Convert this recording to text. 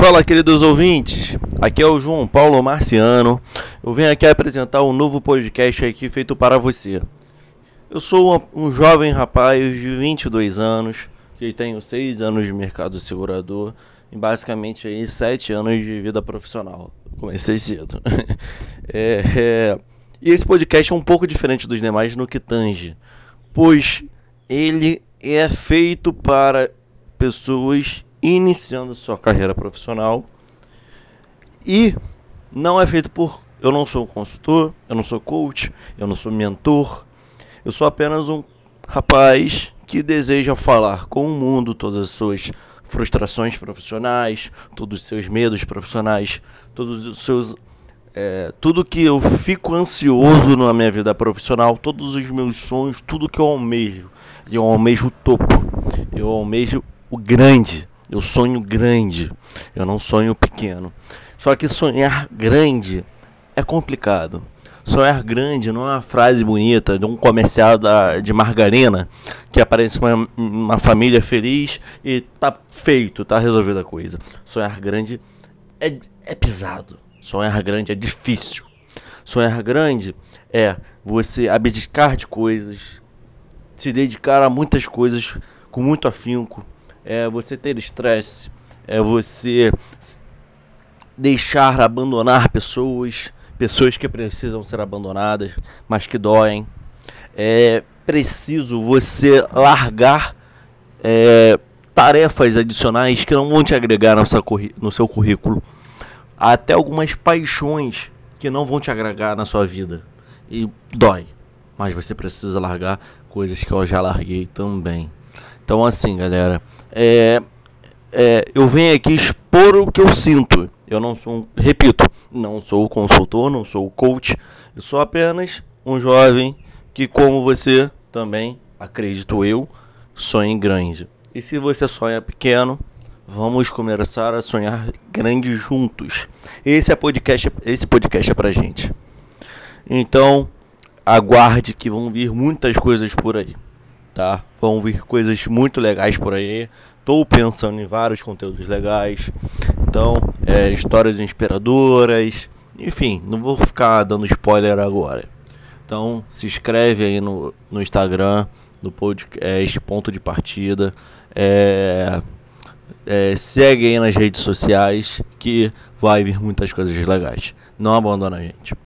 Fala, queridos ouvintes. Aqui é o João Paulo Marciano. Eu venho aqui apresentar um novo podcast aqui feito para você. Eu sou um jovem rapaz de 22 anos, que tenho 6 anos de mercado segurador e basicamente aí 7 anos de vida profissional. Comecei cedo. é, é... E esse podcast é um pouco diferente dos demais no que tange, pois ele é feito para pessoas iniciando sua carreira profissional e não é feito por. Eu não sou consultor, eu não sou coach, eu não sou mentor, eu sou apenas um rapaz que deseja falar com o mundo todas as suas frustrações profissionais, todos os seus medos profissionais, todos os seus. É, tudo que eu fico ansioso na minha vida profissional, todos os meus sonhos, tudo que eu almejo. Eu almejo o topo, eu almejo o grande. Eu sonho grande, eu não sonho pequeno. Só que sonhar grande é complicado. Sonhar grande não é uma frase bonita de um comercial da, de margarina que aparece uma, uma família feliz e tá feito, tá resolvida a coisa. Sonhar grande é, é pesado. Sonhar grande é difícil. Sonhar grande é você abdicar de coisas, se dedicar a muitas coisas com muito afinco é você ter estresse, é você deixar abandonar pessoas, pessoas que precisam ser abandonadas, mas que doem. É preciso você largar é, tarefas adicionais que não vão te agregar no seu, currículo. Até algumas paixões que não vão te agregar na sua vida. E dói. Mas você precisa largar coisas que eu já larguei também. Então, assim, galera, é, é, eu venho aqui expor o que eu sinto. Eu não sou, repito, não sou consultor, não sou coach. Eu sou apenas um jovem que, como você também, acredito eu, sonha em grande. E se você sonha pequeno, vamos começar a sonhar grande juntos. Esse é podcast, esse podcast é pra gente. Então, aguarde que vão vir muitas coisas por aí tá? Vão vir coisas muito legais por aí. Estou pensando em vários conteúdos legais. Então, é, histórias inspiradoras. Enfim, não vou ficar dando spoiler agora. Então, se inscreve aí no, no Instagram, no podcast Ponto de Partida. É, é, segue aí nas redes sociais que vai vir muitas coisas legais. Não abandona a gente.